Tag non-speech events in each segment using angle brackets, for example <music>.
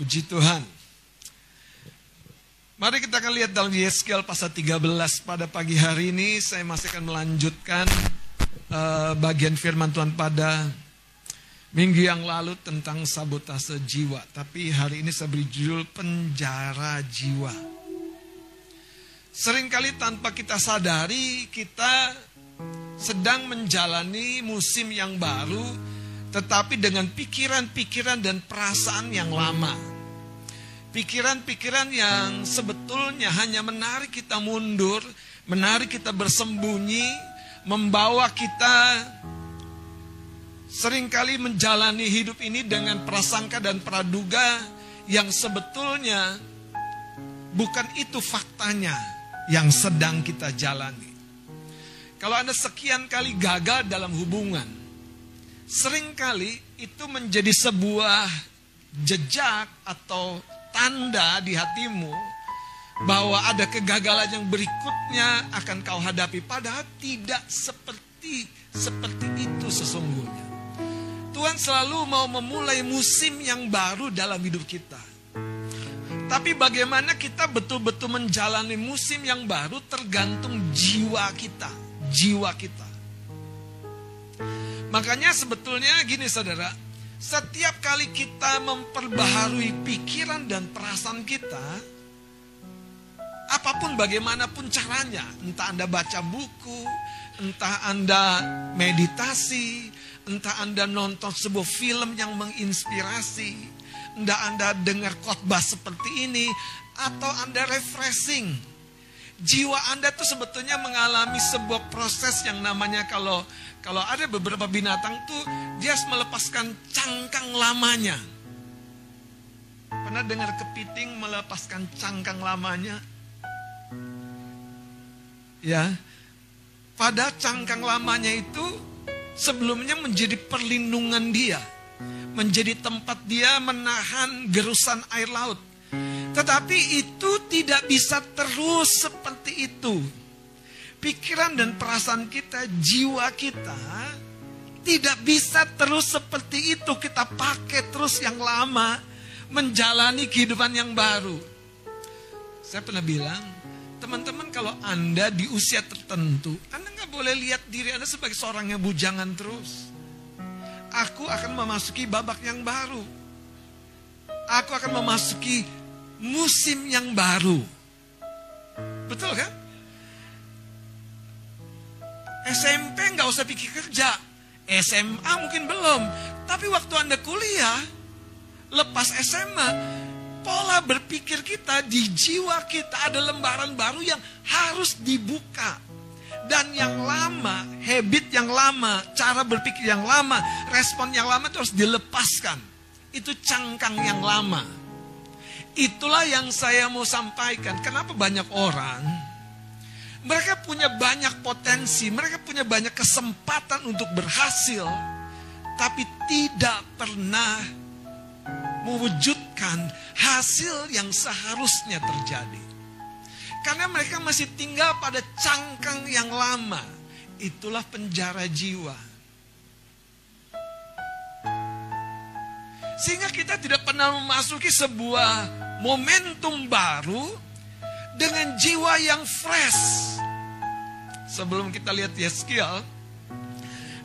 Puji Tuhan. Mari kita akan lihat dalam Yeskel pasal 13 pada pagi hari ini. Saya masih akan melanjutkan uh, bagian firman Tuhan pada minggu yang lalu tentang sabotase jiwa. Tapi hari ini saya beri judul penjara jiwa. Seringkali tanpa kita sadari kita sedang menjalani musim yang baru tetapi dengan pikiran-pikiran dan perasaan yang lama. Pikiran-pikiran yang sebetulnya hanya menarik kita mundur, menarik kita bersembunyi, membawa kita sering kali menjalani hidup ini dengan prasangka dan praduga yang sebetulnya bukan itu faktanya yang sedang kita jalani. Kalau Anda sekian kali gagal dalam hubungan, sering kali itu menjadi sebuah jejak atau tanda di hatimu bahwa ada kegagalan yang berikutnya akan kau hadapi padahal tidak seperti seperti itu sesungguhnya. Tuhan selalu mau memulai musim yang baru dalam hidup kita. Tapi bagaimana kita betul-betul menjalani musim yang baru tergantung jiwa kita, jiwa kita. Makanya sebetulnya gini saudara, setiap kali kita memperbaharui pikiran dan perasaan kita, apa pun bagaimanapun caranya, entah Anda baca buku, entah Anda meditasi, entah Anda nonton sebuah film yang menginspirasi, entah Anda dengar khotbah seperti ini, atau Anda refreshing. Jiwa Anda tuh sebetulnya mengalami sebuah proses yang namanya kalau kalau ada beberapa binatang tuh dia melepaskan cangkang lamanya. Pernah dengar kepiting melepaskan cangkang lamanya? Ya. Pada cangkang lamanya itu sebelumnya menjadi perlindungan dia. Menjadi tempat dia menahan gerusan air laut. Tetapi itu tidak bisa terus seperti itu pikiran dan perasaan kita, jiwa kita tidak bisa terus seperti itu kita pakai terus yang lama menjalani kehidupan yang baru. Saya pernah bilang, teman-teman kalau Anda di usia tertentu, Anda nggak boleh lihat diri Anda sebagai seorang yang bujangan terus. Aku akan memasuki babak yang baru. Aku akan memasuki musim yang baru. Betul kan? SMP nggak usah pikir kerja. SMA mungkin belum. Tapi waktu Anda kuliah, lepas SMA, pola berpikir kita di jiwa kita ada lembaran baru yang harus dibuka. Dan yang lama, habit yang lama, cara berpikir yang lama, respon yang lama itu harus dilepaskan. Itu cangkang yang lama. Itulah yang saya mau sampaikan. Kenapa banyak orang mereka punya banyak potensi, mereka punya banyak kesempatan untuk berhasil, tapi tidak pernah mewujudkan hasil yang seharusnya terjadi. Karena mereka masih tinggal pada cangkang yang lama. Itulah penjara jiwa. Sehingga kita tidak pernah memasuki sebuah momentum baru dengan jiwa yang fresh. Sebelum kita lihat Yeskiel,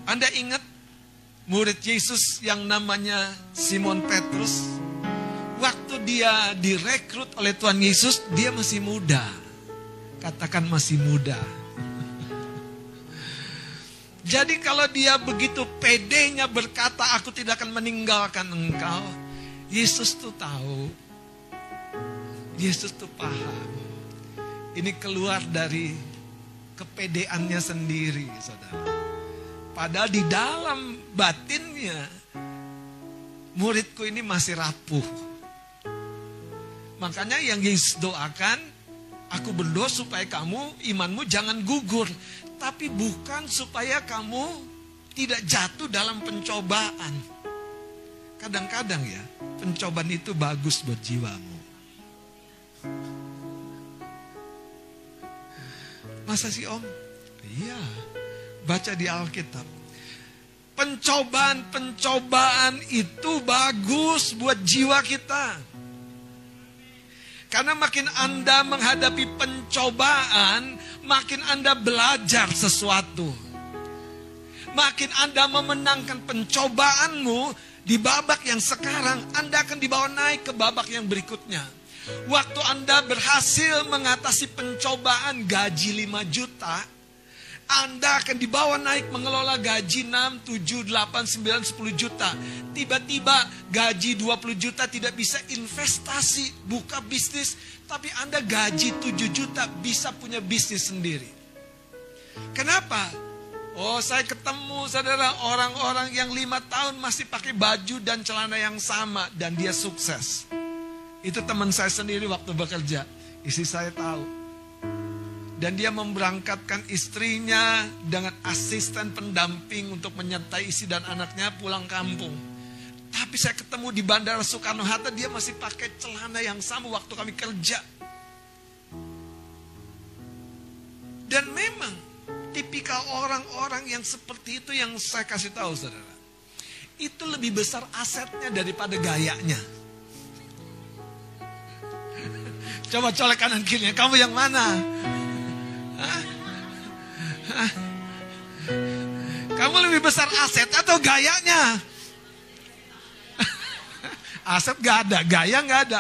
Anda ingat murid Yesus yang namanya Simon Petrus? Waktu dia direkrut oleh Tuhan Yesus, dia masih muda. Katakan masih muda. Jadi kalau dia begitu pedenya berkata, aku tidak akan meninggalkan engkau. Yesus tuh tahu. Yesus tuh paham. Ini keluar dari kepedeannya sendiri, saudara. Padahal di dalam batinnya, muridku ini masih rapuh. Makanya yang Yesus doakan, aku berdoa supaya kamu, imanmu jangan gugur. Tapi bukan supaya kamu tidak jatuh dalam pencobaan. Kadang-kadang ya, pencobaan itu bagus buat jiwamu. Masa sih om? Iya, baca di Alkitab. Pencobaan-pencobaan itu bagus buat jiwa kita. Karena makin Anda menghadapi pencobaan, makin Anda belajar sesuatu. Makin Anda memenangkan pencobaanmu di babak yang sekarang, Anda akan dibawa naik ke babak yang berikutnya. Waktu Anda berhasil mengatasi pencobaan gaji 5 juta, anda akan dibawa naik mengelola gaji 6, 7, 8, 9, 10 juta. Tiba-tiba gaji 20 juta tidak bisa investasi, buka bisnis. Tapi Anda gaji 7 juta bisa punya bisnis sendiri. Kenapa? Oh saya ketemu saudara orang-orang yang lima tahun masih pakai baju dan celana yang sama dan dia sukses. Itu teman saya sendiri waktu bekerja. Isi saya tahu dan dia memberangkatkan istrinya dengan asisten pendamping untuk menyertai istri dan anaknya pulang kampung. Tapi saya ketemu di Bandara Soekarno-Hatta dia masih pakai celana yang sama waktu kami kerja. Dan memang tipikal orang-orang yang seperti itu yang saya kasih tahu saudara. Itu lebih besar asetnya daripada gayanya. <laughs> Coba colek kanan kiri, kamu yang mana? Kamu lebih besar aset atau gayanya? aset gak ada, gaya gak ada.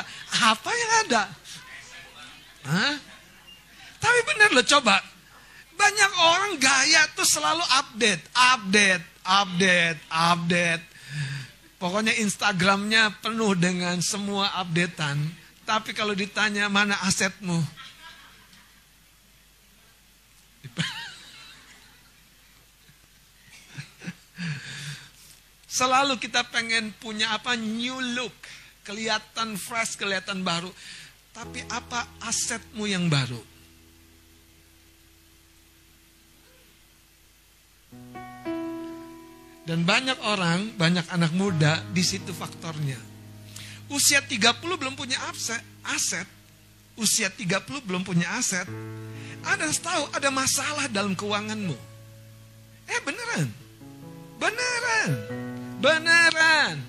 Apa yang ada? Hah? Tapi benar loh coba. Banyak orang gaya tuh selalu update, update, update, update. Pokoknya Instagramnya penuh dengan semua updatean. Tapi kalau ditanya mana asetmu? Selalu kita pengen punya apa? New look. Kelihatan fresh, kelihatan baru. Tapi apa asetmu yang baru? Dan banyak orang, banyak anak muda di situ faktornya. Usia 30 belum punya aset, aset. Usia 30 belum punya aset. Harus tahu ada masalah dalam keuanganmu. Eh beneran. Beneran. Beneran.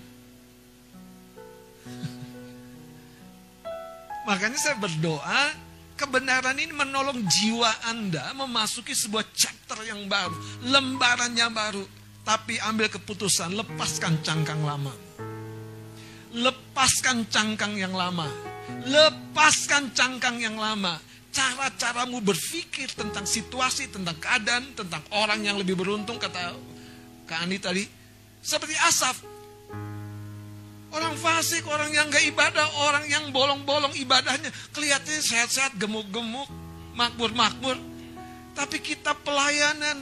Makanya saya berdoa kebenaran ini menolong jiwa Anda memasuki sebuah chapter yang baru, lembaran yang baru. Tapi ambil keputusan, lepaskan cangkang lama. Lepaskan cangkang yang lama. Lepaskan cangkang yang lama cara-caramu berpikir tentang situasi, tentang keadaan, tentang orang yang lebih beruntung, kata Kak Andi tadi. Seperti Asaf. Orang fasik, orang yang gak ibadah, orang yang bolong-bolong ibadahnya. Kelihatannya sehat-sehat, gemuk-gemuk, makmur-makmur. Tapi kita pelayanan,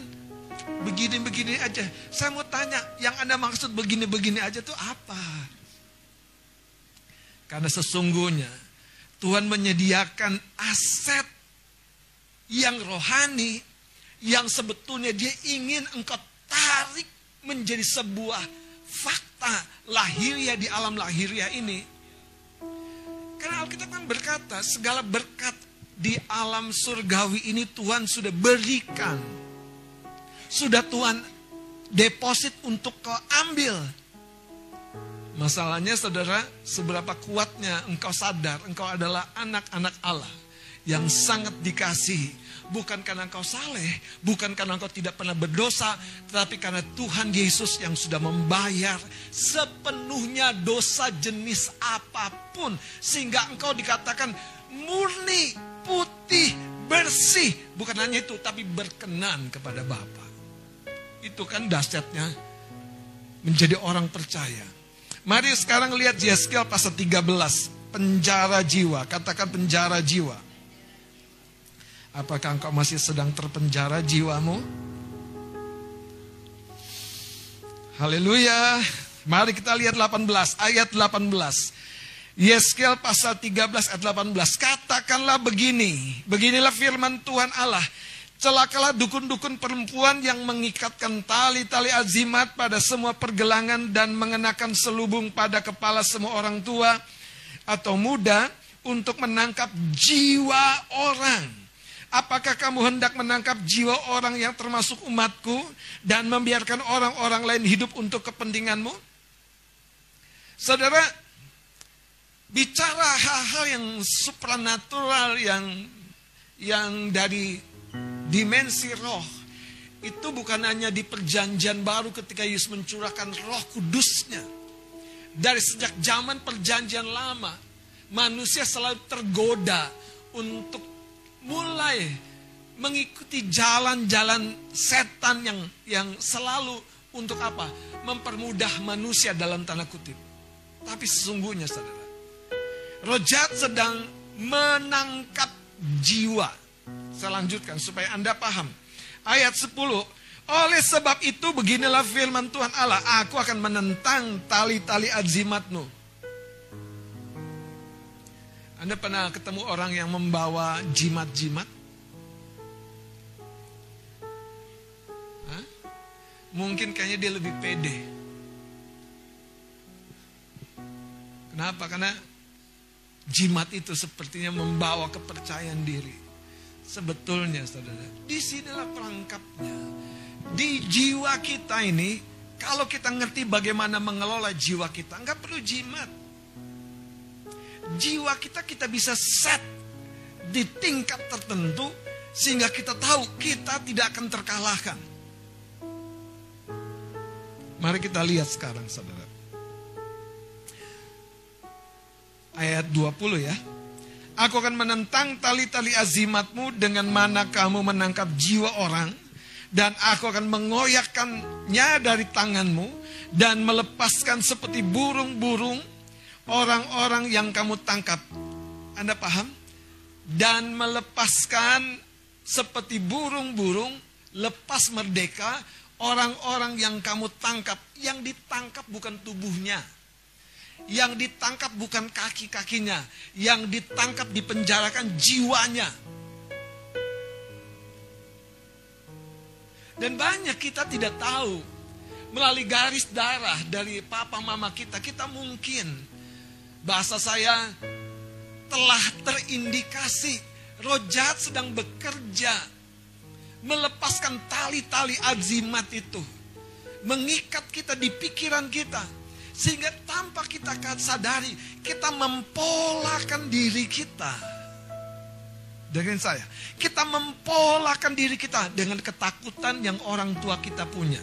begini-begini aja. Saya mau tanya, yang Anda maksud begini-begini aja itu apa? Karena sesungguhnya Tuhan menyediakan aset yang rohani yang sebetulnya dia ingin engkau tarik menjadi sebuah fakta lahiriah di alam lahiriah ini. Karena Alkitab kan berkata segala berkat di alam surgawi ini Tuhan sudah berikan. Sudah Tuhan deposit untuk kau ambil Masalahnya saudara, seberapa kuatnya engkau sadar engkau adalah anak-anak Allah yang sangat dikasihi. Bukan karena engkau saleh, bukan karena engkau tidak pernah berdosa, tetapi karena Tuhan Yesus yang sudah membayar sepenuhnya dosa jenis apa pun. Sehingga engkau dikatakan murni, putih, bersih. Bukan hanya itu, tapi berkenan kepada Bapa. Itu kan dahsyatnya menjadi orang percaya. Mari sekarang lihat Yeskiel pasal 13. Penjara jiwa. Katakan penjara jiwa. Apakah engkau masih sedang terpenjara jiwamu? Haleluya. Mari kita lihat 18. Ayat 18. Yeskiel pasal 13 ayat 18. Katakanlah begini. Beginilah firman Tuhan Allah Celakalah dukun-dukun perempuan yang mengikatkan tali-tali azimat pada semua pergelangan dan mengenakan selubung pada kepala semua orang tua atau muda untuk menangkap jiwa orang. Apakah kamu hendak menangkap jiwa orang yang termasuk umatku dan membiarkan orang-orang lain hidup untuk kepentinganmu? Saudara, bicara hal-hal yang supranatural yang yang dari dimensi roh itu bukan hanya di perjanjian baru ketika Yesus mencurahkan roh kudusnya. Dari sejak zaman perjanjian lama, manusia selalu tergoda untuk mulai mengikuti jalan-jalan setan yang yang selalu untuk apa? Mempermudah manusia dalam tanda kutip. Tapi sesungguhnya saudara, rojat sedang menangkap jiwa. Saya lanjutkan supaya Anda paham ayat 10. Oleh sebab itu beginilah firman Tuhan Allah. Aku akan menentang tali-tali azimatmu. Anda pernah ketemu orang yang membawa jimat-jimat? Mungkin kayaknya dia lebih pede. Kenapa? Karena jimat itu sepertinya membawa kepercayaan diri. Sebetulnya saudara, di sinilah perangkapnya. Di jiwa kita ini, kalau kita ngerti bagaimana mengelola jiwa kita, nggak perlu jimat. Jiwa kita kita bisa set di tingkat tertentu sehingga kita tahu kita tidak akan terkalahkan. Mari kita lihat sekarang saudara. Ayat 20 ya. Aku akan menentang tali-tali azimatmu dengan mana kamu menangkap jiwa orang. Dan aku akan mengoyakkannya dari tanganmu. Dan melepaskan seperti burung-burung orang-orang yang kamu tangkap. Anda paham? Dan melepaskan seperti burung-burung lepas merdeka orang-orang yang kamu tangkap. Yang ditangkap bukan tubuhnya yang ditangkap bukan kaki-kakinya, yang ditangkap dipenjarakan jiwanya. Dan banyak kita tidak tahu melalui garis darah dari papa mama kita, kita mungkin bahasa saya telah terindikasi rojat sedang bekerja melepaskan tali-tali azimat itu mengikat kita di pikiran kita sehingga tanpa kita sadari, kita mempolakan diri kita. Dengan saya, kita mempolakan diri kita dengan ketakutan yang orang tua kita punya.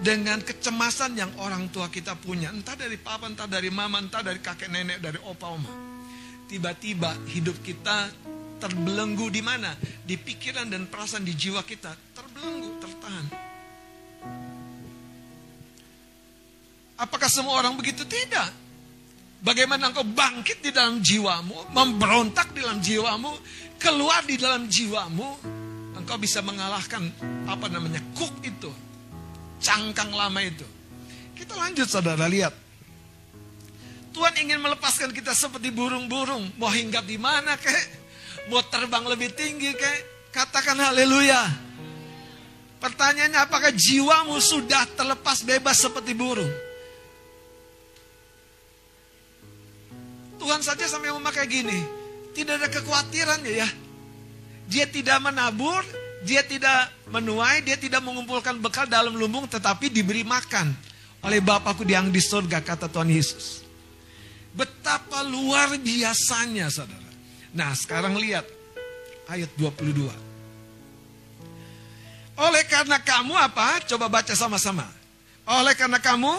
Dengan kecemasan yang orang tua kita punya. Entah dari papa, entah dari mama, entah dari kakek nenek, dari opa oma. Tiba-tiba hidup kita terbelenggu di mana? Di pikiran dan perasaan di jiwa kita. Terbelenggu, tertahan. Apakah semua orang begitu? Tidak. Bagaimana engkau bangkit di dalam jiwamu, memberontak di dalam jiwamu, keluar di dalam jiwamu, engkau bisa mengalahkan apa namanya kuk itu, cangkang lama itu. Kita lanjut saudara lihat. Tuhan ingin melepaskan kita seperti burung-burung, mau hinggap di mana kek, mau terbang lebih tinggi kek, katakan haleluya. Pertanyaannya apakah jiwamu sudah terlepas bebas seperti burung? Tuhan saja sampai memakai gini. Tidak ada kekhawatirannya ya. Dia tidak menabur, dia tidak menuai, dia tidak mengumpulkan bekal dalam lumbung tetapi diberi makan oleh Bapakku yang di surga kata Tuhan Yesus. Betapa luar biasanya saudara. Nah sekarang lihat ayat 22. Oleh karena kamu apa? Coba baca sama-sama. Oleh karena kamu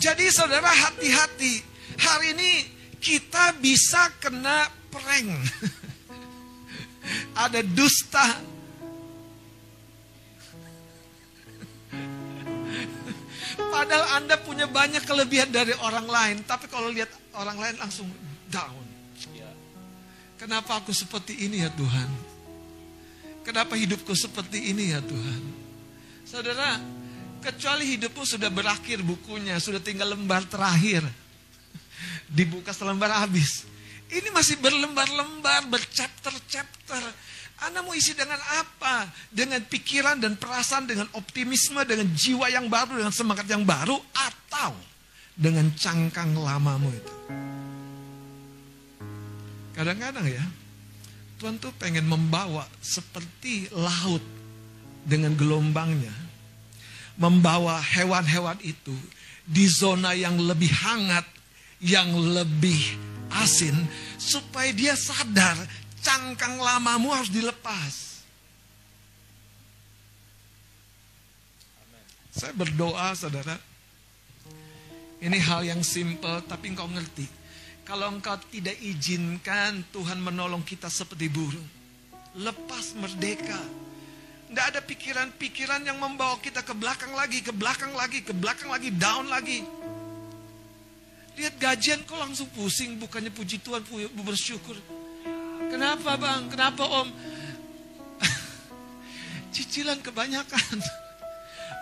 jadi saudara hati-hati. Hari ini kita bisa kena prank. <laughs> Ada dusta. Padahal Anda punya banyak kelebihan dari orang lain. Tapi kalau lihat orang lain langsung down. Kenapa aku seperti ini ya Tuhan? Kenapa hidupku seperti ini ya Tuhan? Saudara, Kecuali hidupmu sudah berakhir bukunya, sudah tinggal lembar terakhir. Dibuka selembar habis. Ini masih berlembar-lembar, berchapter-chapter. Anda mau isi dengan apa? Dengan pikiran dan perasaan, dengan optimisme, dengan jiwa yang baru, dengan semangat yang baru, atau dengan cangkang lamamu itu. Kadang-kadang ya, Tuhan tuh pengen membawa seperti laut dengan gelombangnya membawa hewan-hewan itu di zona yang lebih hangat, yang lebih asin supaya dia sadar cangkang lamamu harus dilepas. Saya berdoa saudara. Ini hal yang simple tapi engkau ngerti. Kalau engkau tidak izinkan Tuhan menolong kita seperti burung. Lepas merdeka. Tidak ada pikiran-pikiran yang membawa kita ke belakang lagi, ke belakang lagi, ke belakang lagi, down lagi. Lihat gajian kok langsung pusing, bukannya puji Tuhan, bersyukur. Kenapa bang? Kenapa om? <laughs> Cicilan kebanyakan.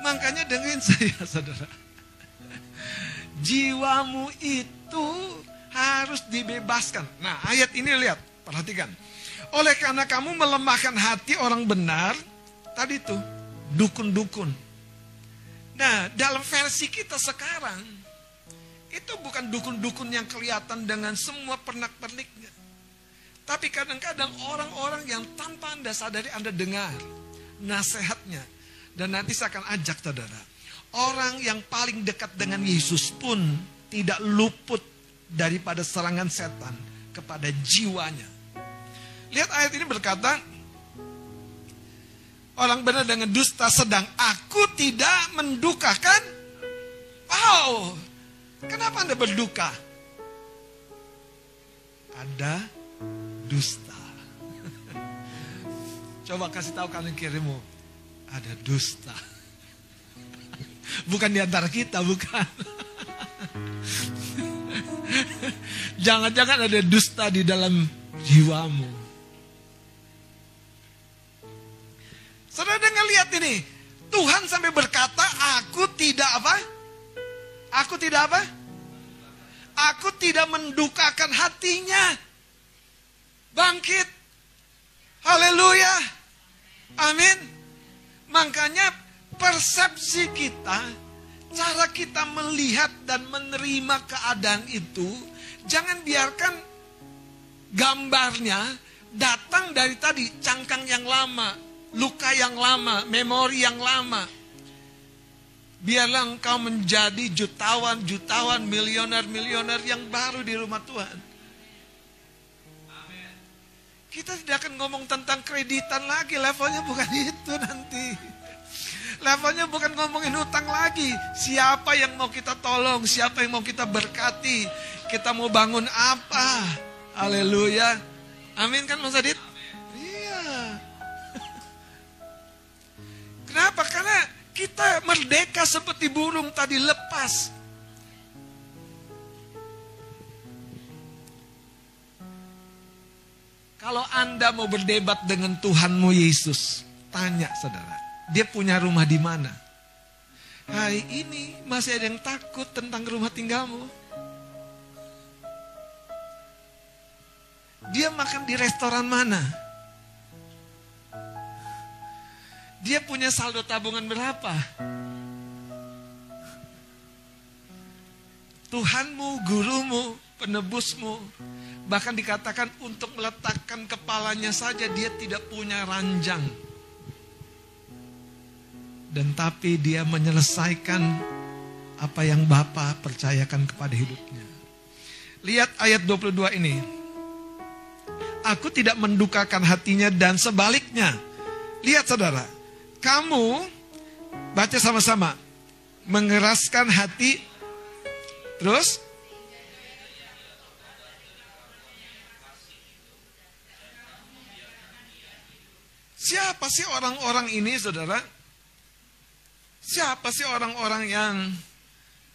Makanya dengerin saya saudara. Jiwamu itu harus dibebaskan. Nah ayat ini lihat, perhatikan. Oleh karena kamu melemahkan hati orang benar, tadi tuh dukun-dukun. Nah dalam versi kita sekarang, itu bukan dukun-dukun yang kelihatan dengan semua pernak-perniknya. Tapi kadang-kadang orang-orang yang tanpa Anda sadari Anda dengar nasihatnya, dan nanti saya akan ajak saudara. Orang yang paling dekat dengan Yesus pun tidak luput daripada serangan setan kepada jiwanya. Lihat ayat ini berkata, orang benar dengan dusta sedang aku tidak mendukakan. Wow, kenapa Anda berduka? Ada dusta. <laughs> Coba kasih tahu kalian kirimu ada dusta. <laughs> Bukan di antara kita, bukan. <laughs> Jangan-jangan ada dusta di dalam jiwamu. Saudara dengar lihat ini. Tuhan sampai berkata, aku tidak apa? Aku tidak apa? Aku tidak mendukakan hatinya. Bangkit. Haleluya. Amin. Makanya persepsi kita, cara kita melihat dan menerima keadaan itu, jangan biarkan gambarnya datang dari tadi cangkang yang lama, luka yang lama, memori yang lama. Biarlah engkau menjadi jutawan-jutawan, milioner-milioner yang baru di rumah Tuhan. Kita tidak akan ngomong tentang kreditan lagi, levelnya bukan itu nanti. Levelnya bukan ngomongin hutang lagi. Siapa yang mau kita tolong, siapa yang mau kita berkati, kita mau bangun apa. Haleluya. Amin kan Mas Adit? Merdeka seperti burung tadi lepas. Kalau Anda mau berdebat dengan Tuhanmu Yesus, tanya saudara, dia punya rumah di mana? Hari ini masih ada yang takut tentang rumah tinggalmu. Dia makan di restoran mana? Dia punya saldo tabungan berapa? Tuhanmu, gurumu, penebusmu, Bahkan dikatakan untuk meletakkan kepalanya saja dia tidak punya ranjang. Dan tapi dia menyelesaikan apa yang Bapa percayakan kepada hidupnya. Lihat ayat 22 ini. Aku tidak mendukakan hatinya dan sebaliknya. Lihat saudara, kamu baca sama-sama. Mengeraskan hati terus Siapa sih orang-orang ini, saudara? Siapa sih orang-orang yang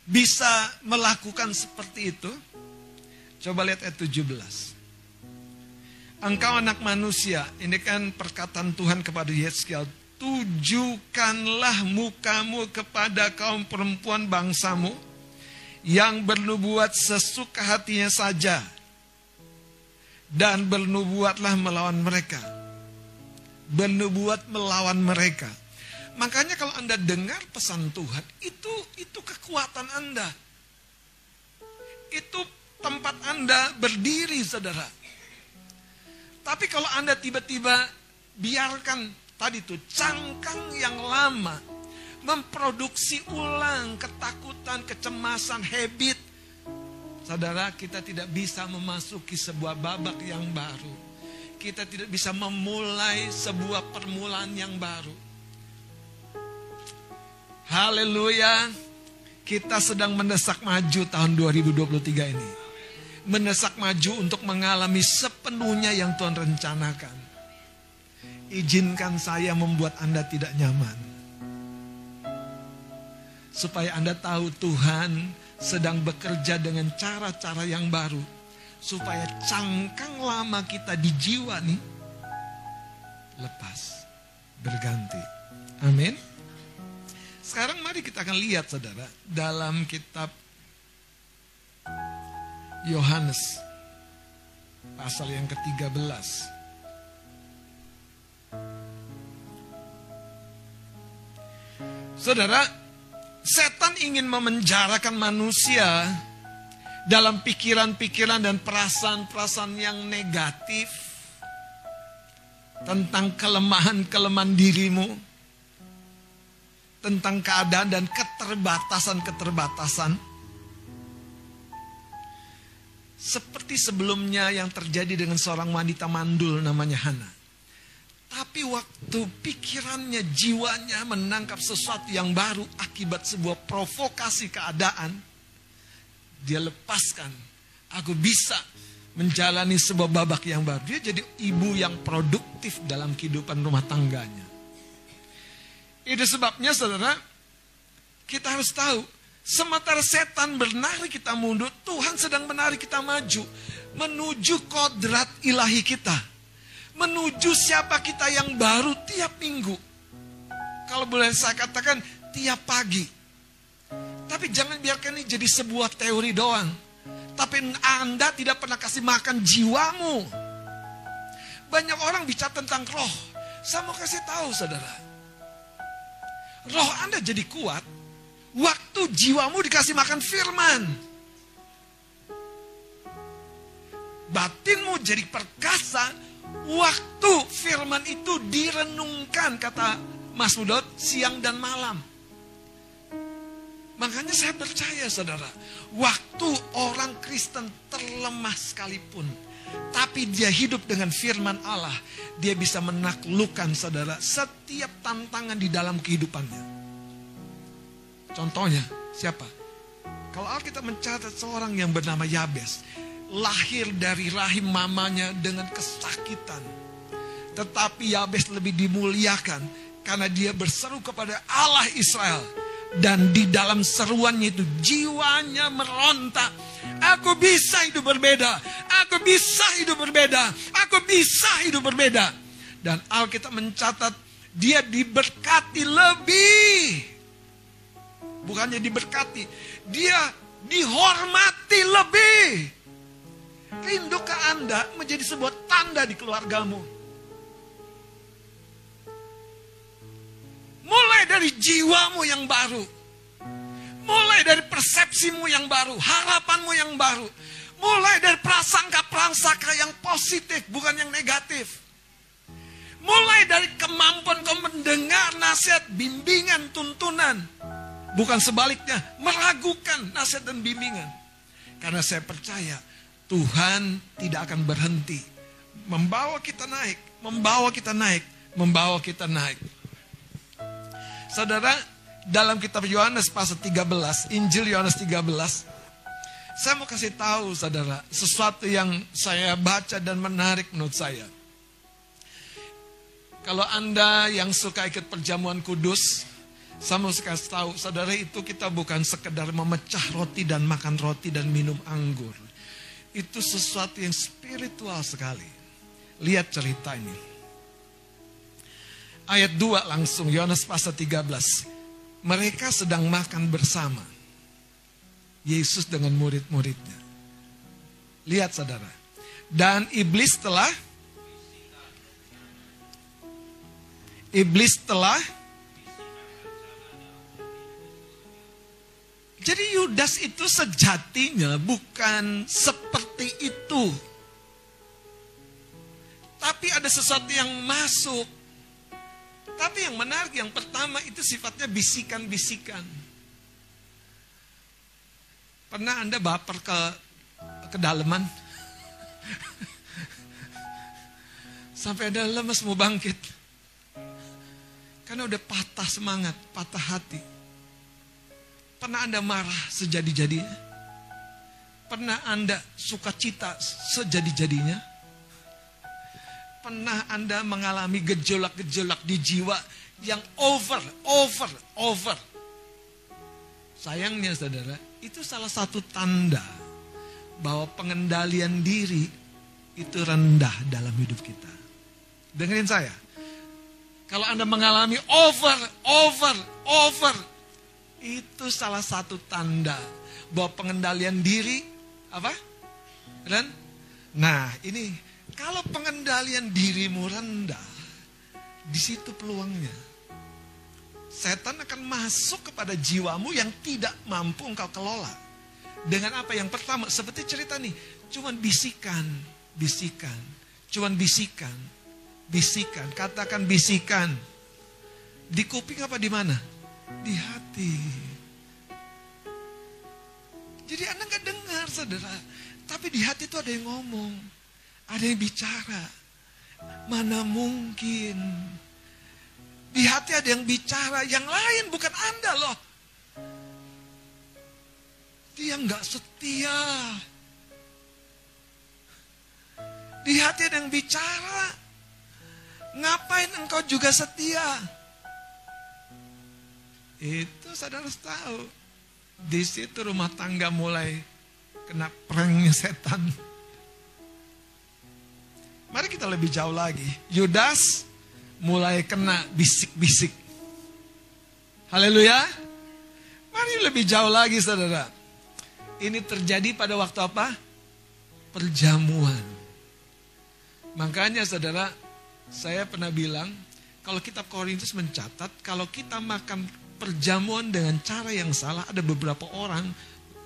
bisa melakukan seperti itu? Coba lihat ayat 17. Engkau anak manusia, ini kan perkataan Tuhan kepada Yeskiel. Tujukanlah mukamu kepada kaum perempuan bangsamu yang bernubuat sesuka hatinya saja. Dan bernubuatlah melawan mereka bernubuat melawan mereka. Makanya kalau Anda dengar pesan Tuhan, itu itu kekuatan Anda. Itu tempat Anda berdiri, Saudara. Tapi kalau Anda tiba-tiba biarkan tadi itu cangkang yang lama memproduksi ulang ketakutan, kecemasan, habit. Saudara, kita tidak bisa memasuki sebuah babak yang baru. Kita tidak bisa memulai sebuah permulaan yang baru. Haleluya. Kita sedang mendesak maju tahun 2023 ini. Mendesak maju untuk mengalami sepenuhnya yang Tuhan rencanakan. Izinkan saya membuat Anda tidak nyaman. Supaya Anda tahu Tuhan sedang bekerja dengan cara-cara yang baru. Supaya cangkang lama kita di jiwa nih lepas, berganti. Amin. Sekarang mari kita akan lihat saudara dalam kitab Yohanes pasal yang ke-13. Saudara, Setan ingin memenjarakan manusia dalam pikiran-pikiran dan perasaan-perasaan yang negatif tentang kelemahan-kelemahan dirimu, tentang keadaan dan keterbatasan-keterbatasan. Seperti sebelumnya yang terjadi dengan seorang wanita mandul namanya Hana. Tapi waktu pikirannya, jiwanya menangkap sesuatu yang baru akibat sebuah provokasi keadaan, dia lepaskan. Aku bisa menjalani sebuah babak yang baru. Dia jadi ibu yang produktif dalam kehidupan rumah tangganya. Itu sebabnya saudara, kita harus tahu, sementara setan menarik kita mundur, Tuhan sedang menarik kita maju, menuju kodrat ilahi kita menuju siapa kita yang baru tiap minggu. Kalau boleh saya katakan tiap pagi. Tapi jangan biarkan ini jadi sebuah teori doang. Tapi Anda tidak pernah kasih makan jiwamu. Banyak orang bicara tentang roh. Saya mau kasih tahu saudara. Roh Anda jadi kuat. Waktu jiwamu dikasih makan firman. Batinmu jadi perkasa Waktu firman itu direnungkan kata Mas Mudot siang dan malam. Makanya saya percaya saudara, waktu orang Kristen terlemah sekalipun, tapi dia hidup dengan firman Allah, dia bisa menaklukkan saudara setiap tantangan di dalam kehidupannya. Contohnya, siapa? Kalau Alkitab mencatat seorang yang bernama Yabes, lahir dari rahim mamanya dengan kesakitan. Tetapi Yabes lebih dimuliakan karena dia berseru kepada Allah Israel. Dan di dalam seruannya itu jiwanya merontak. Aku bisa hidup berbeda. Aku bisa hidup berbeda. Aku bisa hidup berbeda. Dan Alkitab mencatat dia diberkati lebih. Bukannya diberkati. Dia dihormati lebih Rindukan Anda menjadi sebuah tanda di keluargamu. Mulai dari jiwamu yang baru. Mulai dari persepsimu yang baru, harapanmu yang baru. Mulai dari prasangka-prasangka yang positif, bukan yang negatif. Mulai dari kemampuan kau mendengar nasihat, bimbingan, tuntunan. Bukan sebaliknya, meragukan nasihat dan bimbingan. Karena saya percaya Tuhan tidak akan berhenti membawa kita naik, membawa kita naik, membawa kita naik. Saudara, dalam kitab Yohanes pasal 13, Injil Yohanes 13, saya mau kasih tahu saudara, sesuatu yang saya baca dan menarik menurut saya. Kalau Anda yang suka ikut perjamuan kudus, saya mau kasih tahu, saudara itu kita bukan sekedar memecah roti dan makan roti dan minum anggur itu sesuatu yang spiritual sekali. Lihat cerita ini. Ayat 2 langsung, Yohanes pasal 13. Mereka sedang makan bersama. Yesus dengan murid-muridnya. Lihat saudara. Dan iblis telah Iblis telah Jadi Yudas itu sejatinya bukan seperti itu. Tapi ada sesuatu yang masuk. Tapi yang menarik yang pertama itu sifatnya bisikan-bisikan. Pernah Anda baper ke kedalaman. <laughs> Sampai ada lemes mau bangkit. Karena udah patah semangat, patah hati. Pernah Anda marah sejadi-jadinya? Pernah Anda sukacita sejadi-jadinya? Pernah Anda mengalami gejolak-gejolak di jiwa yang over, over, over? Sayangnya saudara, itu salah satu tanda bahwa pengendalian diri itu rendah dalam hidup kita. Dengerin saya. Kalau Anda mengalami over, over, over, itu salah satu tanda bahwa pengendalian diri apa? Dan nah, ini kalau pengendalian dirimu rendah, di situ peluangnya setan akan masuk kepada jiwamu yang tidak mampu engkau kelola. Dengan apa yang pertama, seperti cerita nih, cuman bisikan, bisikan, cuman bisikan, bisikan, katakan bisikan. Di kuping apa di mana? Di hati. Jadi Anda nggak dengar, saudara. Tapi di hati itu ada yang ngomong, ada yang bicara. Mana mungkin di hati ada yang bicara, yang lain bukan Anda loh. Dia nggak setia. Di hati ada yang bicara. Ngapain engkau juga setia? Itu saudara tahu. Di situ rumah tangga mulai kena pranknya setan. Mari kita lebih jauh lagi. Yudas mulai kena bisik-bisik. Haleluya. Mari lebih jauh lagi saudara. Ini terjadi pada waktu apa? Perjamuan. Makanya saudara, saya pernah bilang, kalau kitab Korintus mencatat, kalau kita makan perjamuan dengan cara yang salah, ada beberapa orang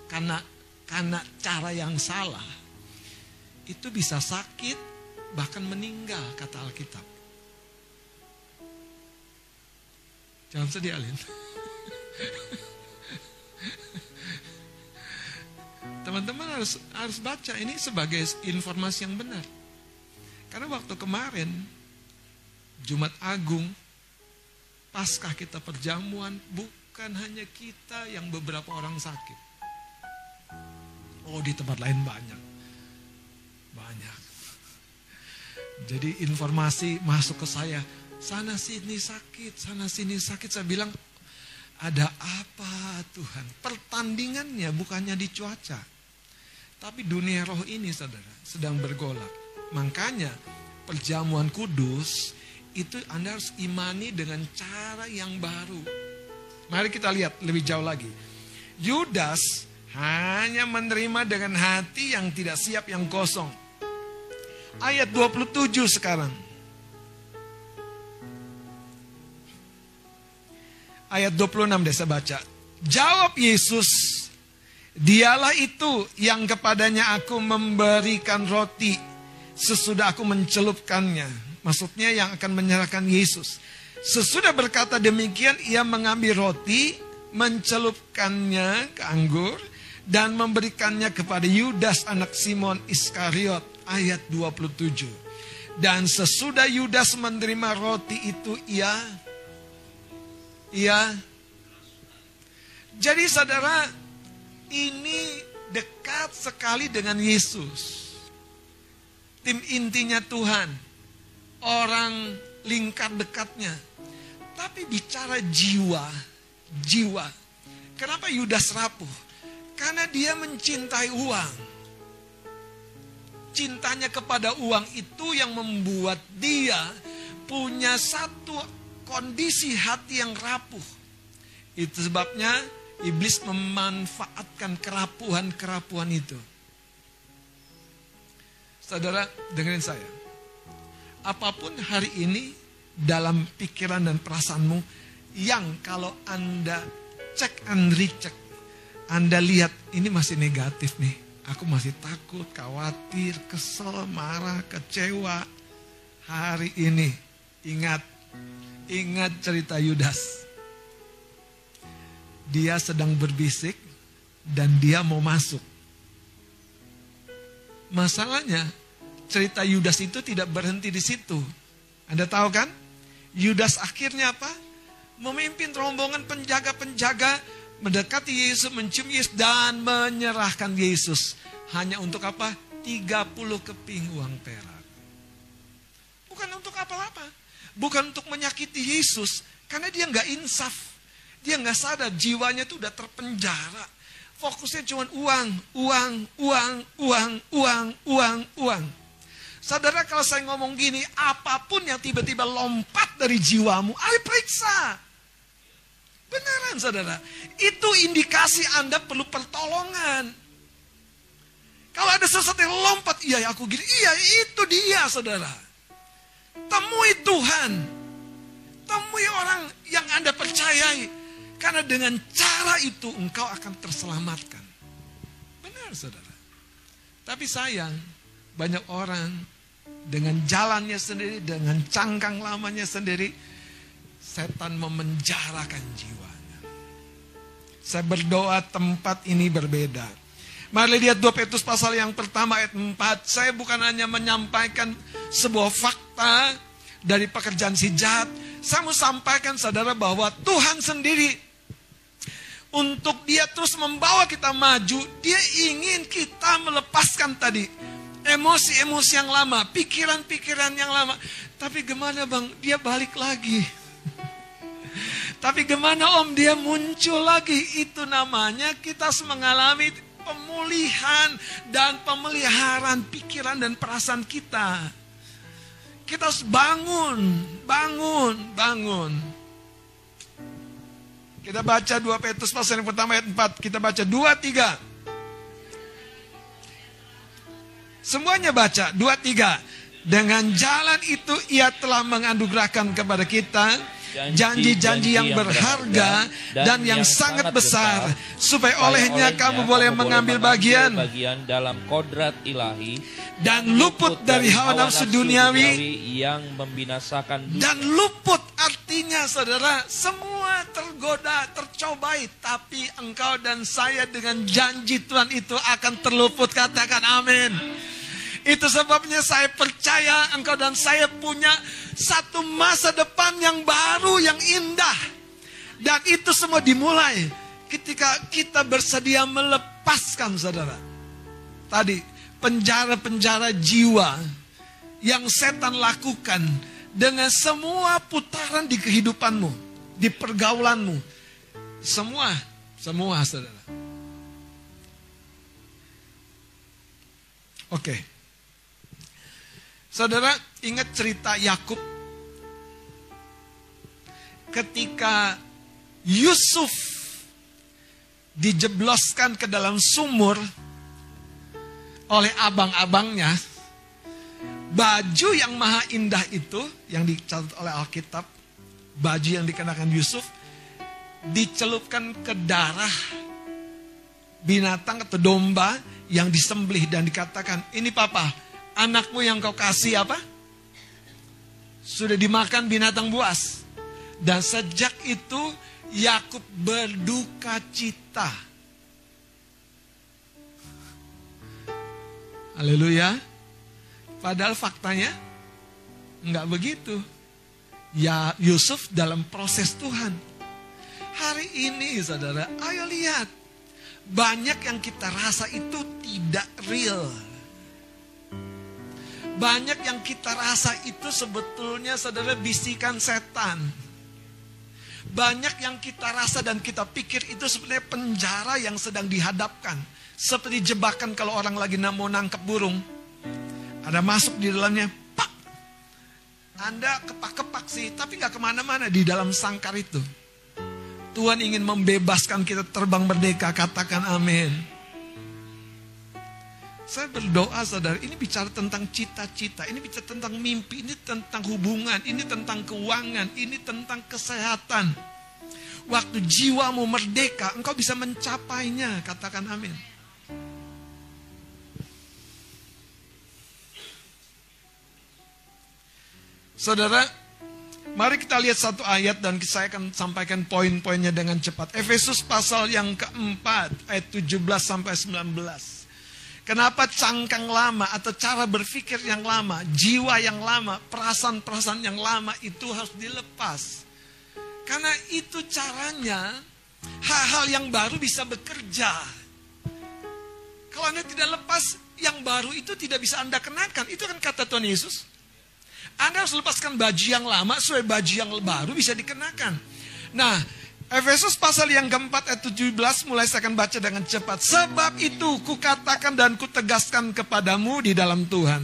karena karena cara yang salah, itu bisa sakit, bahkan meninggal, kata Alkitab. Jangan sedih Alin. <laughs> Teman-teman harus harus baca ini sebagai informasi yang benar. Karena waktu kemarin Jumat Agung Paskah kita perjamuan bukan hanya kita yang beberapa orang sakit. Oh di tempat lain banyak. Banyak. Jadi informasi masuk ke saya, sana sini sakit, sana sini sakit. Saya bilang, ada apa Tuhan? Pertandingannya bukannya di cuaca. Tapi dunia roh ini saudara sedang bergolak. Makanya perjamuan kudus itu Anda harus imani dengan cara yang baru. Mari kita lihat lebih jauh lagi. Yudas hanya menerima dengan hati yang tidak siap yang kosong. Ayat 27 sekarang. ayat 26 deh saya baca. Jawab Yesus, dialah itu yang kepadanya aku memberikan roti sesudah aku mencelupkannya. Maksudnya yang akan menyerahkan Yesus. Sesudah berkata demikian, ia mengambil roti, mencelupkannya ke anggur, dan memberikannya kepada Yudas anak Simon Iskariot. Ayat 27. Dan sesudah Yudas menerima roti itu, ia Iya. Jadi saudara, ini dekat sekali dengan Yesus. Tim intinya Tuhan. Orang lingkar dekatnya. Tapi bicara jiwa, jiwa. Kenapa Yudas rapuh? Karena dia mencintai uang. Cintanya kepada uang itu yang membuat dia punya satu kondisi hati yang rapuh. Itu sebabnya iblis memanfaatkan kerapuhan-kerapuhan itu. Saudara, dengerin saya. Apa pun hari ini dalam pikiran dan perasaanmu yang kalau Anda cek and recheck, Anda lihat ini masih negatif nih. Aku masih takut, khawatir, kesel, marah, kecewa. Hari ini ingat Ingat cerita Yudas. Dia sedang berbisik dan dia mau masuk. Masalahnya, cerita Yudas itu tidak berhenti di situ. Anda tahu kan? Yudas akhirnya apa? Memimpin rombongan penjaga-penjaga mendekati Yesus, mencium Yesus dan menyerahkan Yesus. Hanya untuk apa? 30 keping uang perak. Bukan untuk apa-apa. Bukan untuk menyakiti Yesus. Karena dia nggak insaf. Dia nggak sadar jiwanya itu udah terpenjara. Fokusnya cuma uang, uang, uang, uang, uang, uang, uang. Saudara kalau saya ngomong gini, apa pun yang tiba-tiba lompat dari jiwamu, ayo periksa. Beneran saudara. Itu indikasi Anda perlu pertolongan. Kalau ada sesuatu yang lompat, iya aku gini, iya itu dia saudara. Temui Tuhan. Temui orang yang Anda percayai. Karena dengan cara itu engkau akan terselamatkan. Benar saudara. Tapi sayang, banyak orang dengan jalannya sendiri, dengan cangkang lamanya sendiri, setan memenjarakan jiwanya. Saya berdoa tempat ini berbeda. Mari lihat 2 Petrus pasal yang pertama ayat 4. Saya bukan hanya menyampaikan sebuah fakta dari pekerjaan si jahat. Saya mau sampaikan saudara bahwa Tuhan sendiri untuk dia terus membawa kita maju. Dia ingin kita melepaskan tadi emosi-emosi yang lama, pikiran-pikiran yang lama. Tapi gimana bang, dia balik lagi. <laughs> Tapi gimana om, dia muncul lagi. Itu namanya kita mengalami pemulihan dan pemeliharaan pikiran dan perasaan kita. Kita harus bangun, bangun, bangun. Kita baca 2 Petrus pasal yang pertama ayat 4. Kita baca 2, 3. Semuanya baca, dua tiga. Dengan jalan itu ia telah menganugerahkan kepada kita janji-janji yang berharga dan yang sangat besar supaya olehnya kamu boleh mengambil bagian dalam kodrat ilahi dan luput dari hawa nafsu duniawi yang membinasakan dan luput artinya saudara semua tergoda tercobai tapi engkau dan saya dengan janji Tuhan itu akan terluput katakan amin itu sebabnya saya percaya engkau dan saya punya satu masa depan yang baru, yang indah. Dan itu semua dimulai ketika kita bersedia melepaskan saudara. Tadi penjara-penjara jiwa yang setan lakukan dengan semua putaran di kehidupanmu, di pergaulanmu. Semua, semua saudara. Oke. Saudara ingat cerita Yakub ketika Yusuf dijebloskan ke dalam sumur oleh abang-abangnya, baju yang maha indah itu yang dicatat oleh Alkitab, baju yang dikenakan Yusuf dicelupkan ke darah binatang atau domba yang disembelih dan dikatakan, "Ini papa, anakmu yang kau kasih apa? Sudah dimakan binatang buas. Dan sejak itu Yakub berduka cita. Haleluya. Padahal faktanya nggak begitu. Ya Yusuf dalam proses Tuhan. Hari ini saudara, ayo lihat. Banyak yang kita rasa itu tidak real banyak yang kita rasa itu sebetulnya saudara bisikan setan. Banyak yang kita rasa dan kita pikir itu sebenarnya penjara yang sedang dihadapkan. Seperti jebakan kalau orang lagi mau nangkep burung. Ada masuk di dalamnya, pak. Anda kepak-kepak sih, tapi nggak ke mana-mana di dalam sangkar itu. Tuhan ingin membebaskan kita terbang merdeka, katakan amin. Saya berdoa saudara, ini bicara tentang cita-cita, ini bicara tentang mimpi, ini tentang hubungan, ini tentang keuangan, ini tentang kesehatan. Waktu jiwamu merdeka, engkau bisa mencapainya, katakan amin. Saudara, mari kita lihat satu ayat dan saya akan sampaikan poin-poinnya dengan cepat. Efesus pasal yang keempat, ayat 17 sampai 19. Kenapa cangkang lama atau cara berpikir yang lama, jiwa yang lama, perasaan-perasaan yang lama itu harus dilepas. Karena itu caranya hal-hal yang baru bisa bekerja. Kalau Anda tidak lepas, yang baru itu tidak bisa Anda kenakan. Itu kan kata Tuhan Yesus. Anda harus lepaskan baju yang lama supaya baju yang baru bisa dikenakan. Nah, Efesus pasal yang keempat ayat 17 mulai saya akan baca dengan cepat. Sebab itu kukatakan dan kutegaskan kepadamu di dalam Tuhan.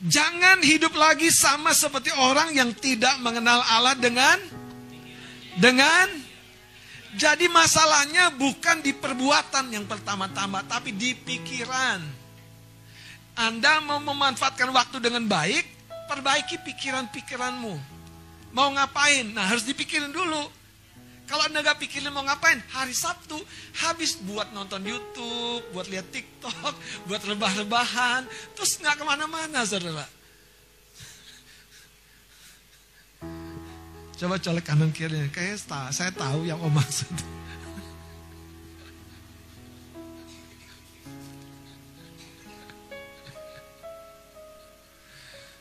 Jangan hidup lagi sama seperti orang yang tidak mengenal Allah dengan dengan jadi masalahnya bukan di perbuatan yang pertama-tama tapi di pikiran. Anda mau memanfaatkan waktu dengan baik, perbaiki pikiran-pikiranmu. Mau ngapain? Nah harus dipikirin dulu. Kalau Anda nggak pikirin mau ngapain, hari Sabtu habis buat nonton YouTube, buat lihat TikTok, <laughs> buat rebah-rebahan, terus nggak ke mana-mana, saudara. Coba colek kanan kiri, kayak saya tahu yang om maksud.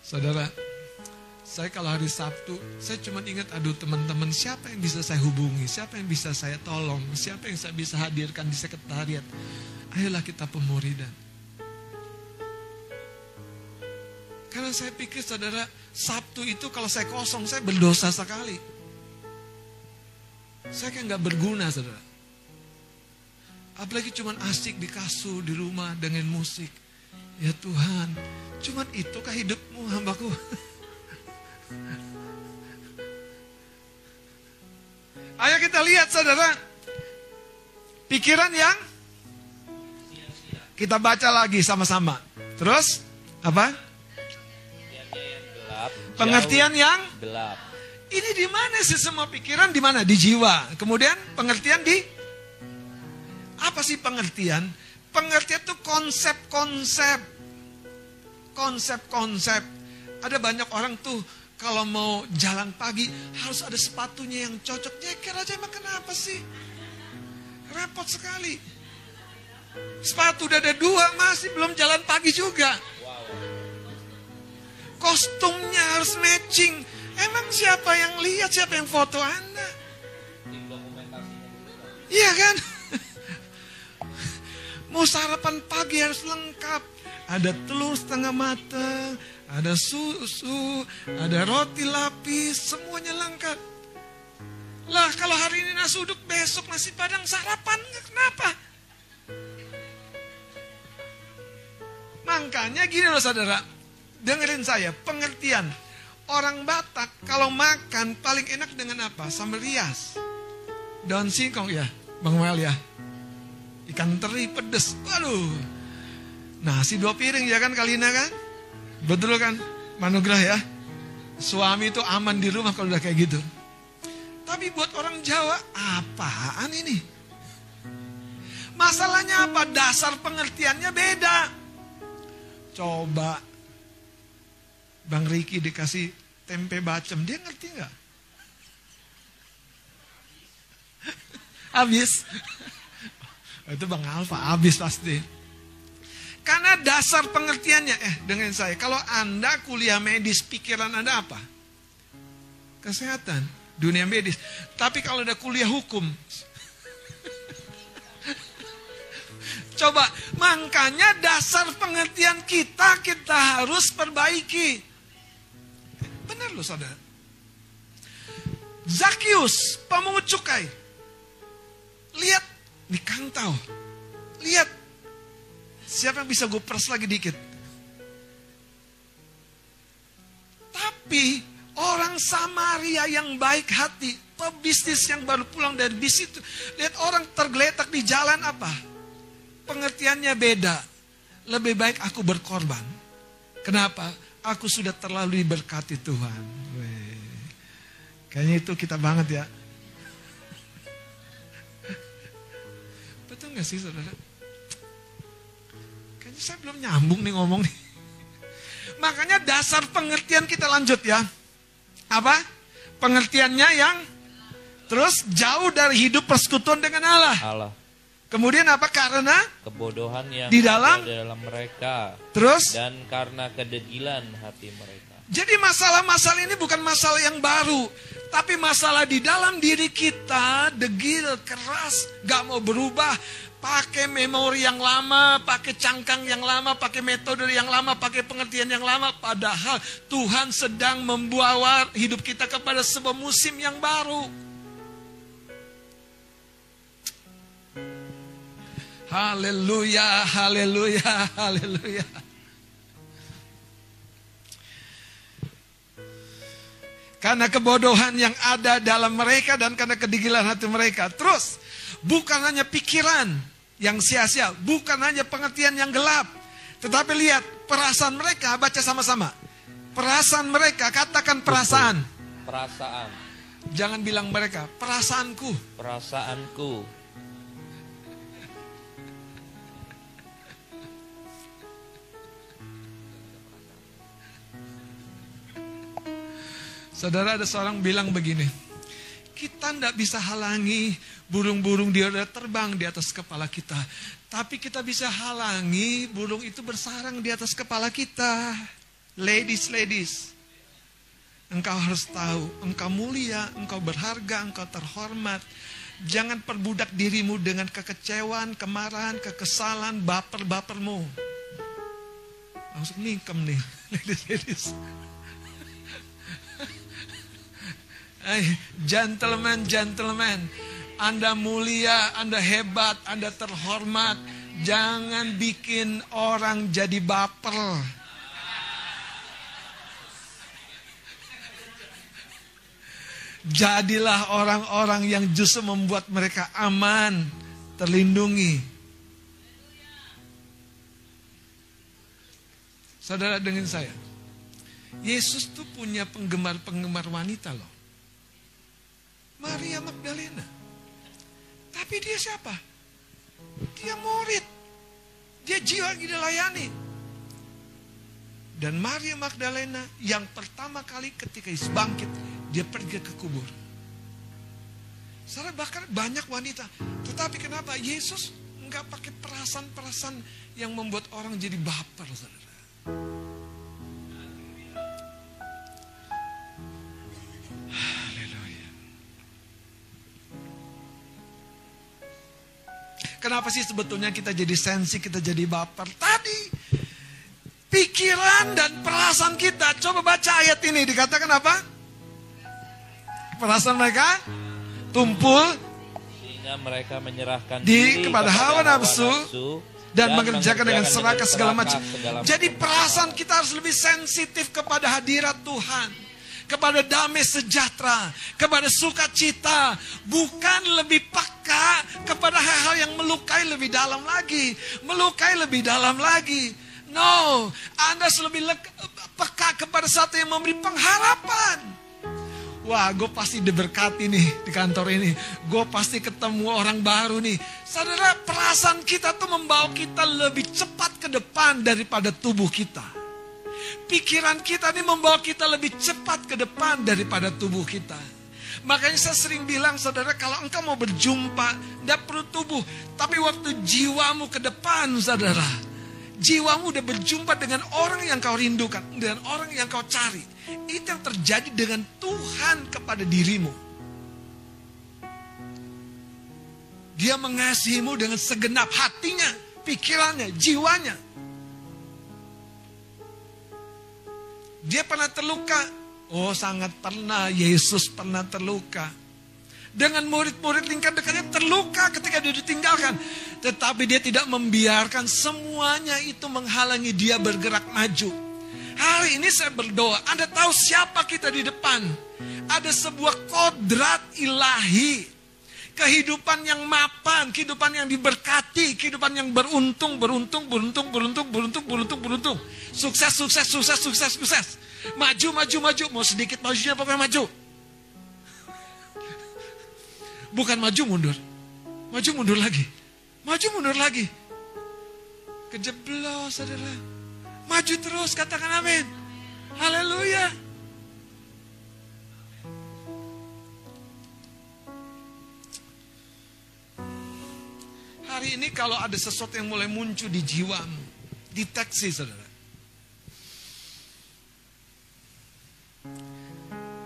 Saudara, saya kalau hari Sabtu, saya cuma ingat, aduh teman-teman, siapa yang bisa saya hubungi, siapa yang bisa saya tolong, siapa yang saya bisa hadirkan di sekretariat. Ayolah kita pemuridan. Karena saya pikir saudara, Sabtu itu kalau saya kosong, saya berdosa sekali. Saya kayak nggak berguna saudara. Apalagi cuma asik di kasur, di rumah dengan musik. Ya Tuhan, Cuman itukah hidupmu hambaku? Ayo kita lihat saudara. Pikiran yang kita baca lagi sama-sama. Terus apa? Pengertian yang gelap. Ini di mana sih semua pikiran di mana? Di jiwa. Kemudian pengertian di apa sih pengertian? Pengertian itu konsep-konsep konsep-konsep. Ada banyak orang tuh kalau mau jalan pagi harus ada sepatunya yang cocok. Nyeker aja emang kenapa sih? Repot sekali. Sepatu udah ada dua masih belum jalan pagi juga. Kostumnya harus matching. Emang siapa yang lihat, siapa yang foto Anda? Iya kan? <laughs> Mau sarapan pagi harus lengkap ada telur setengah matang, ada susu, ada roti lapis, semuanya lengkap. Lah kalau hari ini nasi uduk, besok nasi padang sarapan, kenapa? Makanya gini loh saudara, dengerin saya, pengertian. Orang Batak kalau makan paling enak dengan apa? Sambal rias. Daun singkong ya, Bang Wel ya. Ikan teri pedes. Waduh, Nasi dua piring ya kan Kalina kan? Betul kan? Manugrah ya. Suami itu aman di rumah kalau udah kayak gitu. Tapi buat orang Jawa, apaan ini? Masalahnya apa? Dasar pengertiannya beda. Coba Bang Riki dikasih tempe bacem, dia ngerti nggak? <laughs> Habis. <laughs> Itu Bang Alfa, habis pasti. Karena dasar pengertiannya, eh dengan saya, kalau Anda kuliah medis, pikiran Anda apa? Kesehatan, dunia medis. Tapi kalau ada kuliah hukum, <laughs> Coba, makanya dasar pengertian kita, kita harus perbaiki. Benar loh saudara. Zakius, pemungut cukai. Lihat, di kantau. Lihat, Siapa yang bisa gue pers lagi dikit? Tapi orang Samaria yang baik hati, pebisnis yang baru pulang dari bis itu, lihat orang tergeletak di jalan apa? Pengertiannya beda. Lebih baik aku berkorban. Kenapa? Aku sudah terlalu diberkati Tuhan. Kayaknya itu kita banget ya. Betul gak sih saudara? Saya belum nyambung nih ngomong nih. Makanya dasar pengertian kita lanjut ya. Apa? Pengertiannya yang terus jauh dari hidup persekutuan dengan Allah. Allah. Kemudian apa? Karena kebodohan yang Di dalam? ada dalam mereka terus dan karena kedegilan hati mereka. Jadi masalah-masalah ini bukan masalah yang baru. Tapi masalah di dalam diri kita, degil, keras, gak mau berubah. Pakai memori yang lama, pakai cangkang yang lama, pakai metode yang lama, pakai pengertian yang lama. Padahal Tuhan sedang membawa hidup kita kepada sebuah musim yang baru. Haleluya, haleluya, haleluya. Karena kebodohan yang ada dalam mereka dan karena kedigilan hati mereka. Terus, bukan hanya pikiran yang sia-sia, bukan hanya pengertian yang gelap. Tetapi lihat, perasaan mereka, baca sama-sama. Perasaan mereka, katakan perasaan. Perasaan, Jangan bilang mereka, perasaanku. perasaanku, Saudara ada seorang bilang begini, kita tidak bisa halangi burung-burung dia udah terbang di atas kepala kita. Tapi kita bisa halangi burung itu bersarang di atas kepala kita. Ladies, ladies. Engkau harus tahu, engkau mulia, engkau berharga, engkau terhormat. Jangan perbudak dirimu dengan kekecewaan, kemarahan, kekesalan, baper-bapermu. Langsung ningkem nih, <laughs> ladies, ladies. Gentleman, gentleman. Anda mulia, Anda hebat, Anda terhormat. Jangan bikin orang jadi baper. Jadilah orang-orang yang justru membuat mereka aman, terlindungi. Saudara dengan saya, Yesus tuh punya penggemar-penggemar wanita loh. Maria Magdalena. Tapi dia siapa? Dia murid. Dia jiwa yang dilayani. Dan Maria Magdalena yang pertama kali ketika Yesus bangkit, dia pergi ke kubur. Saudara bahkan banyak wanita. Tetapi kenapa Yesus nggak pakai perasaan-perasaan yang membuat orang jadi baper, saudara. Kenapa sih sebetulnya kita jadi sensi, kita jadi baper? Tadi pikiran dan perasaan kita. Coba baca ayat ini dikatakan apa? Perasaan mereka tumpul sehingga mereka menyerahkan Di- diri kepada hawa nafsu dan, mengerjakan dengan serakah segala macam. segala Jadi perasaan kita harus lebih sensitif kepada hadirat Tuhan. Kepada damai sejahtera, kepada sukacita, bukan lebih peka kepada hal-hal yang melukai lebih dalam lagi, melukai lebih dalam lagi. No, Anda lebih peka kepada satu yang memberi pengharapan. Wah, gue pasti diberkati nih di kantor ini. Gue pasti ketemu orang baru nih. Saudara, perasaan kita tuh membawa kita lebih cepat ke depan daripada tubuh kita. Pikiran kita ini membawa kita lebih cepat ke depan daripada tubuh kita. Makanya saya sering bilang, saudara, kalau engkau mau berjumpa, tidak perlu tubuh. Tapi waktu jiwamu ke depan, saudara. Jiwamu udah berjumpa dengan orang yang kau rindukan. Dengan orang yang kau cari. Itu yang terjadi dengan Tuhan kepada dirimu. Dia mengasihimu dengan segenap hatinya, pikirannya, jiwanya. Dia pernah terluka. Oh sangat pernah, Yesus pernah terluka. Dengan murid-murid lingkar dekatnya terluka ketika dia ditinggalkan. Tetapi dia tidak membiarkan semuanya itu menghalangi dia bergerak maju. Hari ini saya berdoa, Anda tahu siapa kita di depan. Ada sebuah kodrat ilahi. Kehidupan yang mapan, kehidupan yang diberkati, kehidupan yang beruntung, beruntung, beruntung, beruntung, beruntung, beruntung, beruntung. Sukses, sukses, sukses, sukses, sukses. Maju, maju, maju. Mau sedikit majunya pokoknya maju. Bukan maju mundur. Maju mundur lagi. Maju mundur lagi. Kejeblos saudara. Maju terus katakan amin. Haleluya. Ini kalau ada sesuatu yang mulai muncul di jiwamu, deteksi saudara.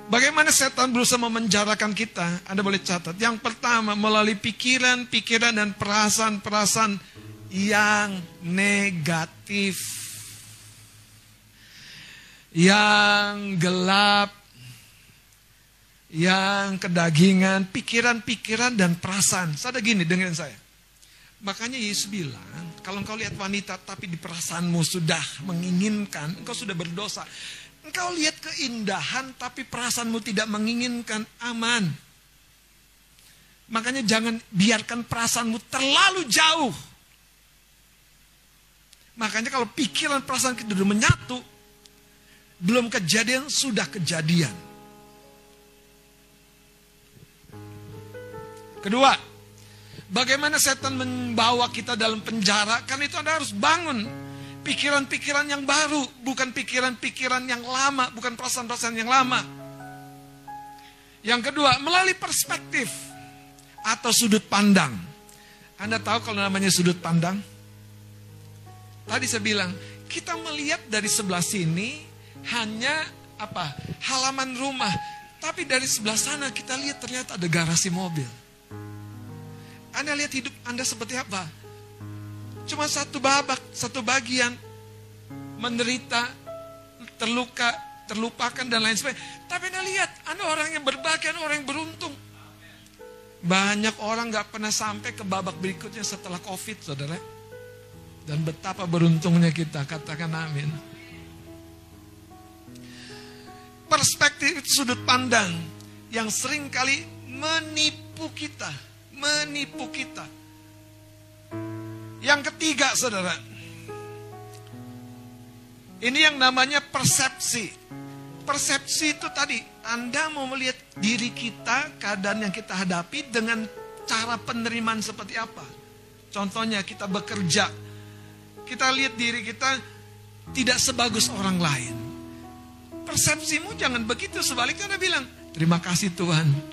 Bagaimana setan berusaha memenjarakan kita? Anda boleh catat. Yang pertama, melalui pikiran, pikiran dan perasaan-perasaan yang negatif. Yang gelap, yang kedagingan, pikiran-pikiran dan perasaan. Saya gini dengan saya. Makanya Yesus bilang, kalau engkau lihat wanita tapi di perasaanmu sudah menginginkan, engkau sudah berdosa. Engkau lihat keindahan tapi perasaanmu tidak menginginkan aman. Makanya jangan biarkan perasaanmu terlalu jauh. Makanya kalau pikiran perasaan kita sudah menyatu, belum kejadian sudah kejadian. Kedua, bagaimana setan membawa kita dalam penjara? Karena itu Anda harus bangun pikiran-pikiran yang baru, bukan pikiran-pikiran yang lama, bukan perasaan-perasaan yang lama. Yang kedua, melalui perspektif atau sudut pandang. Anda tahu kalau namanya sudut pandang? Tadi saya bilang, kita melihat dari sebelah sini hanya apa? halaman rumah, tapi dari sebelah sana kita lihat ternyata ada garasi mobil. Anda lihat hidup Anda seperti apa? Cuma satu babak, satu bagian. Menderita, terluka, terlupakan dan lain sebagainya. Tapi Anda lihat, Anda orang yang berbahagia, orang yang beruntung. Banyak orang gak pernah sampai ke babak berikutnya setelah COVID, saudara. Dan betapa beruntungnya kita, katakan amin. Perspektif sudut pandang yang sering kali menipu kita, menipu kita. Yang ketiga, saudara, ini yang namanya persepsi. Persepsi itu tadi, Anda mau melihat diri kita, keadaan yang kita hadapi dengan cara penerimaan seperti apa. Contohnya kita bekerja, kita lihat diri kita tidak sebagus orang lain. Persepsimu jangan begitu, sebaliknya Anda bilang, terima kasih Tuhan,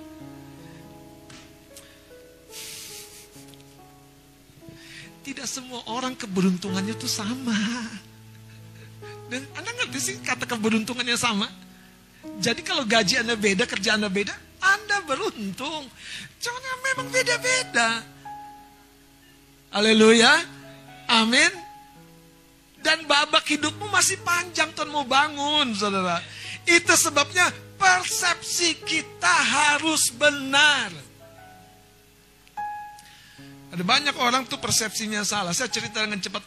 Tidak semua orang keberuntungannya itu sama. Dan Anda ngerti sih kata keberuntungannya sama? Jadi kalau gaji Anda beda, kerja Anda beda, Anda beruntung. Cuman memang beda-beda. Haleluya. Amin. Dan babak hidupmu masih panjang Tuhan mau bangun, saudara. Itu sebabnya persepsi kita harus benar. Ada banyak orang tuh persepsinya salah. Saya cerita dengan cepat.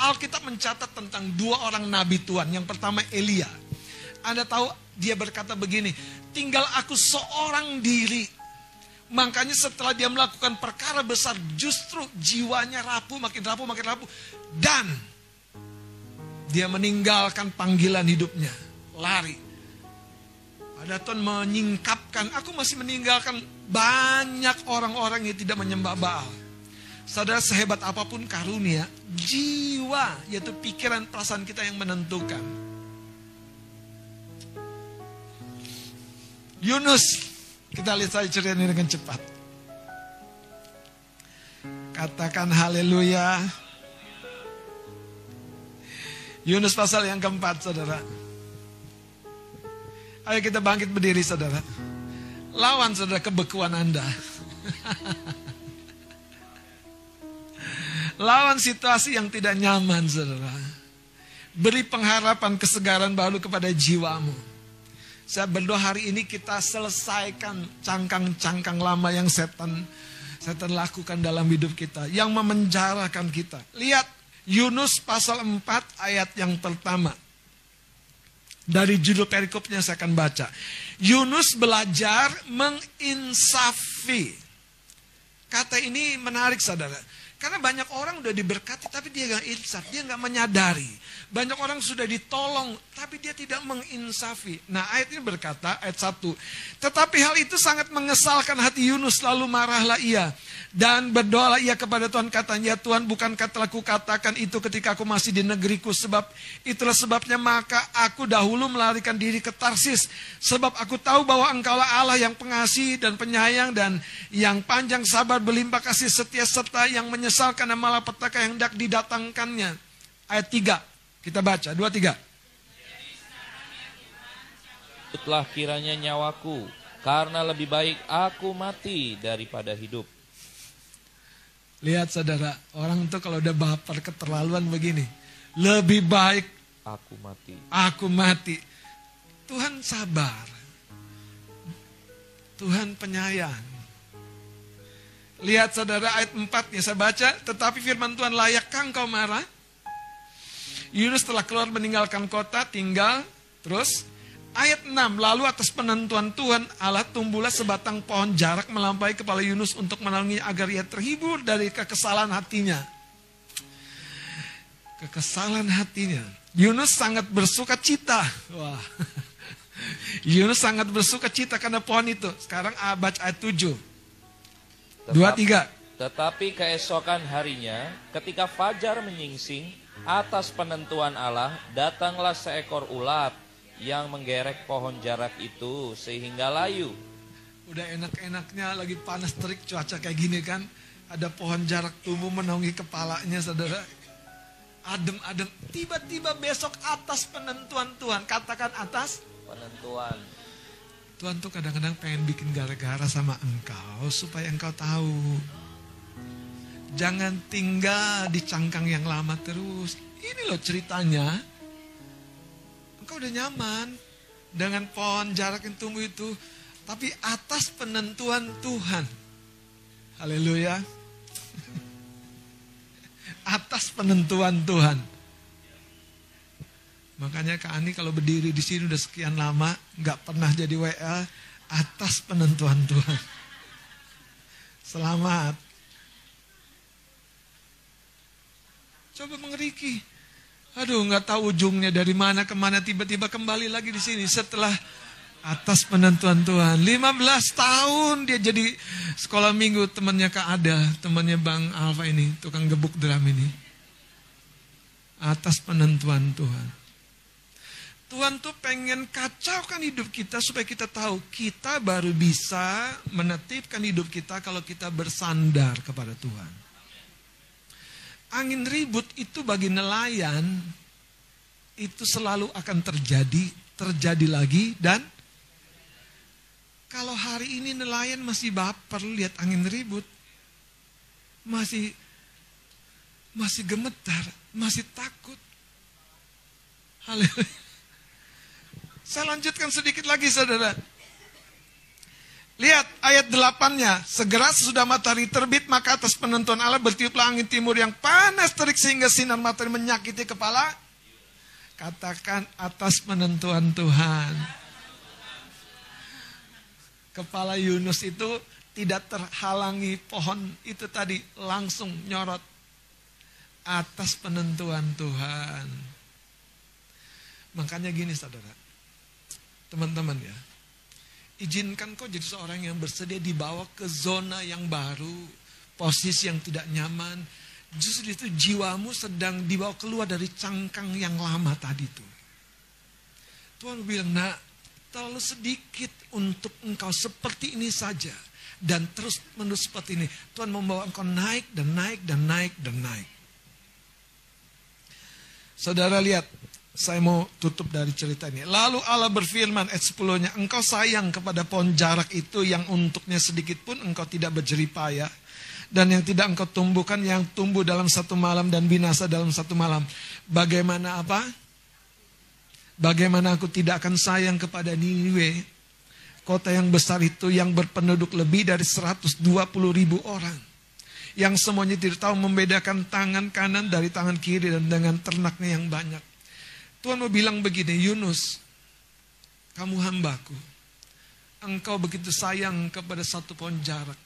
Alkitab mencatat tentang dua orang nabi Tuhan. Yang pertama Elia. Anda tahu dia berkata begini, tinggal aku seorang diri. Makanya setelah dia melakukan perkara besar, justru jiwanya rapuh, makin rapuh, makin rapuh. Dan dia meninggalkan panggilan hidupnya, lari. Ada Tuhan menyingkapkan, aku masih meninggalkan banyak orang-orang yang tidak menyembah Baal. Saudara sehebat apa pun karunia, jiwa yaitu pikiran perasaan kita yang menentukan. Yunus, kita lihat saja cerita ini dengan cepat. Katakan haleluya. Yunus pasal yang keempat, saudara. Ayo kita bangkit berdiri, saudara. Lawan, saudara, kebekuan Anda. <laughs> Lawan situasi yang tidak nyaman, saudara. Beri pengharapan kesegaran baru kepada jiwamu. Saya berdoa hari ini kita selesaikan cangkang-cangkang lama yang setan setan lakukan dalam hidup kita. Yang memenjarakan kita. Lihat Yunus pasal 4 ayat yang pertama. Dari judul perikopnya saya akan baca. Yunus belajar menginsafi. Kata ini menarik saudara. Karena banyak orang udah diberkati tapi dia nggak insaf, dia nggak menyadari. Banyak orang sudah ditolong tapi dia tidak menginsafi. Nah ayat ini berkata, ayat 1. Tetapi hal itu sangat mengesalkan hati Yunus lalu marahlah ia. Dan berdoalah ia kepada Tuhan katanya, Tuhan bukankah telah kukatakan itu ketika aku masih di negeriku. Sebab itulah sebabnya maka aku dahulu melarikan diri ke Tarsis. Sebab aku tahu bahwa engkaulah Allah yang pengasih dan penyayang dan yang panjang sabar berlimpah kasih setia serta yang menyesal menyesal karena malapetaka yang hendak didatangkannya. Ayat 3. Kita baca, 2 3. Tutlah kiranya nyawaku, karena lebih baik aku mati daripada hidup. Lihat saudara, orang tuh kalau udah baper keterlaluan begini. Lebih baik Aku mati. aku mati. Tuhan sabar. Tuhan penyayang. Lihat saudara ayat 4 ya saya baca. Tetapi firman Tuhan layakkah engkau marah? Yunus telah keluar meninggalkan kota tinggal. Terus ayat 6. Lalu atas penentuan Tuhan Allah tumbuhlah sebatang pohon jarak melampaui kepala Yunus untuk menaungi agar ia terhibur dari kekesalan hatinya. Kekesalan hatinya. Yunus sangat bersuka cita. Wah. <laughs> Yunus sangat bersuka cita karena pohon itu. Sekarang baca ayat 7. Dua, tiga. Tetapi keesokan harinya, ketika fajar menyingsing, atas penentuan Allah, datanglah seekor ulat yang menggerek pohon jarak itu sehingga layu. Udah enak-enaknya lagi panas terik cuaca kayak gini kan. Ada pohon jarak tumbuh menaungi kepalanya saudara. Adem-adem. Tiba-tiba besok atas penentuan Tuhan. Katakan atas. Penentuan. Tuhan tuh kadang-kadang pengen bikin gara-gara sama engkau supaya engkau tahu. Jangan tinggal di cangkang yang lama terus. Ini loh ceritanya. Engkau udah nyaman dengan pohon jarak yang tumbuh itu. Tapi atas penentuan Tuhan. Haleluya. <laughs> atas penentuan Tuhan. Makanya Kak Ani kalau berdiri di sini udah sekian lama, nggak pernah jadi WA atas penentuan Tuhan. <laughs> Selamat. Coba mengeriki. Aduh, nggak tahu ujungnya dari mana ke mana tiba-tiba kembali lagi di sini setelah atas penentuan Tuhan. 15 tahun dia jadi sekolah minggu temannya Kak Ada, temannya Bang Alfa ini, tukang gebuk drum ini. Atas penentuan Tuhan. Tuhan tuh pengen kacaukan hidup kita supaya kita tahu kita baru bisa menetipkan hidup kita kalau kita bersandar kepada Tuhan. Angin ribut itu bagi nelayan itu selalu akan terjadi, terjadi lagi dan kalau hari ini nelayan masih baper lihat angin ribut, masih masih gemetar, masih takut. Haleluya. Saya lanjutkan sedikit lagi saudara. Lihat ayat delapannya. Segera sesudah matahari terbit maka atas penentuan Allah bertiuplah angin timur yang panas terik sehingga sinar matahari menyakiti kepala. Katakan atas penentuan Tuhan. Kepala Yunus itu tidak terhalangi pohon itu tadi langsung nyorot atas penentuan Tuhan. Makanya gini saudara. Teman-teman ya. Izinkan kau jadi seorang yang bersedia dibawa ke zona yang baru. Posisi yang tidak nyaman. Justru itu jiwamu sedang dibawa keluar dari cangkang yang lama tadi itu. Tuhan bilang, nak, terlalu sedikit untuk engkau seperti ini saja. Dan terus menerus seperti ini. Tuhan membawa engkau naik dan naik dan naik dan naik. Saudara lihat, saya mau tutup dari cerita ini. Lalu Allah berfirman ayat 10-nya, engkau sayang kepada pohon jarak itu yang untuknya sedikit pun engkau tidak berjeripaya. Dan yang tidak engkau tumbuhkan yang tumbuh dalam satu malam dan binasa dalam satu malam. Bagaimana apa? Bagaimana aku tidak akan sayang kepada Niniwe. Kota yang besar itu yang berpenduduk lebih dari 120 ribu orang. Yang semuanya tidak tahu membedakan tangan kanan dari tangan kiri dan dengan ternaknya yang banyak. Tuhan mau bilang begini, Yunus, kamu hambaku. Engkau begitu sayang kepada satu pohon jarak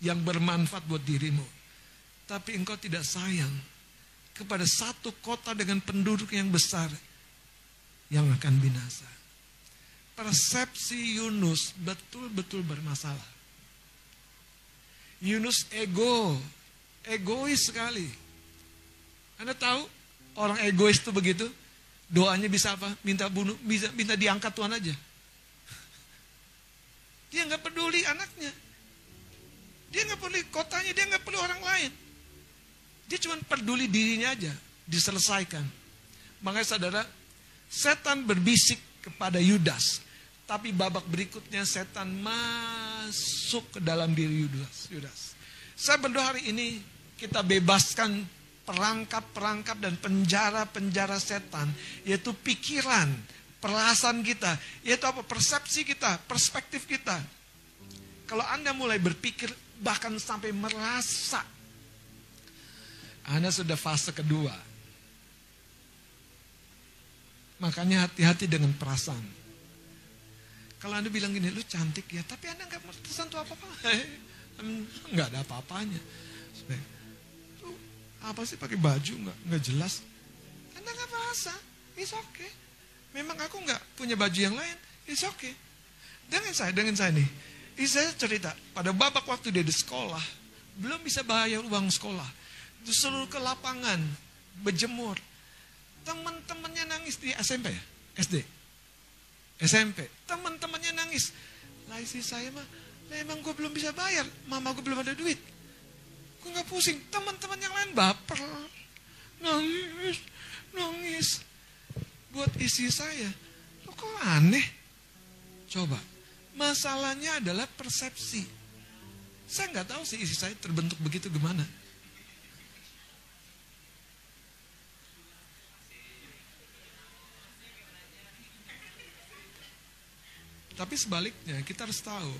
yang bermanfaat buat dirimu. Tapi engkau tidak sayang kepada satu kota dengan penduduk yang besar yang akan binasa. Persepsi Yunus betul-betul bermasalah. Yunus ego, egois sekali. Anda tahu orang egois itu begitu? Doanya bisa apa? Minta bunuh, bisa minta diangkat Tuhan aja. Dia nggak peduli anaknya. Dia nggak peduli kotanya, dia nggak peduli orang lain. Dia cuma peduli dirinya aja, diselesaikan. Makanya saudara, setan berbisik kepada Yudas. Tapi babak berikutnya setan masuk ke dalam diri Yudas. Yudas. Saya berdoa hari ini kita bebaskan perangkap-perangkap dan penjara-penjara setan. Yaitu pikiran, perasaan kita. Yaitu apa? Persepsi kita, perspektif kita. Kalau Anda mulai berpikir bahkan sampai merasa. Anda sudah fase kedua. Makanya hati-hati dengan perasaan. Kalau Anda bilang gini, lu cantik ya, tapi Anda nggak tersentuh apa-apa. <laughs> Nggak ada apa-apanya. Apa sih pakai baju nggak nggak jelas? Anda nggak merasa, it's okay. Memang aku nggak punya baju yang lain, it's okay. Dengan saya, dengan saya nih, saya cerita, pada babak waktu dia di sekolah, belum bisa bayar uang sekolah. Disuruh ke lapangan, berjemur. Teman-temannya nangis di SMP ya? SD? SMP. Teman-temannya nangis. Lah istri saya mah, memang gue belum bisa bayar. Mama gue belum ada duit. Gue gak pusing. Teman-teman yang lain baper. Nangis, nangis. Buat istri saya. Lo kok aneh? Coba. Masalahnya adalah persepsi. Saya nggak tahu sih istri saya terbentuk begitu gimana. Tapi sebaliknya kita harus tahu.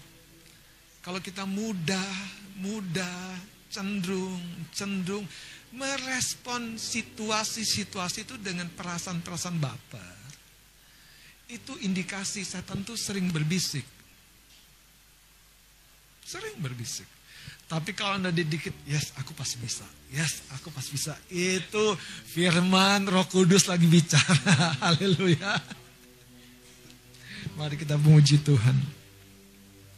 Kalau kita mudah, mudah, cenderung, cenderung merespon situasi-situasi itu dengan perasaan-perasaan baper. Itu indikasi setan tuh sering berbisik. Sering berbisik. Tapi kalau anda dikit, yes aku pasti bisa. Yes aku pasti bisa. Itu firman roh kudus lagi bicara. <laughs> Haleluya. Mari kita memuji Tuhan.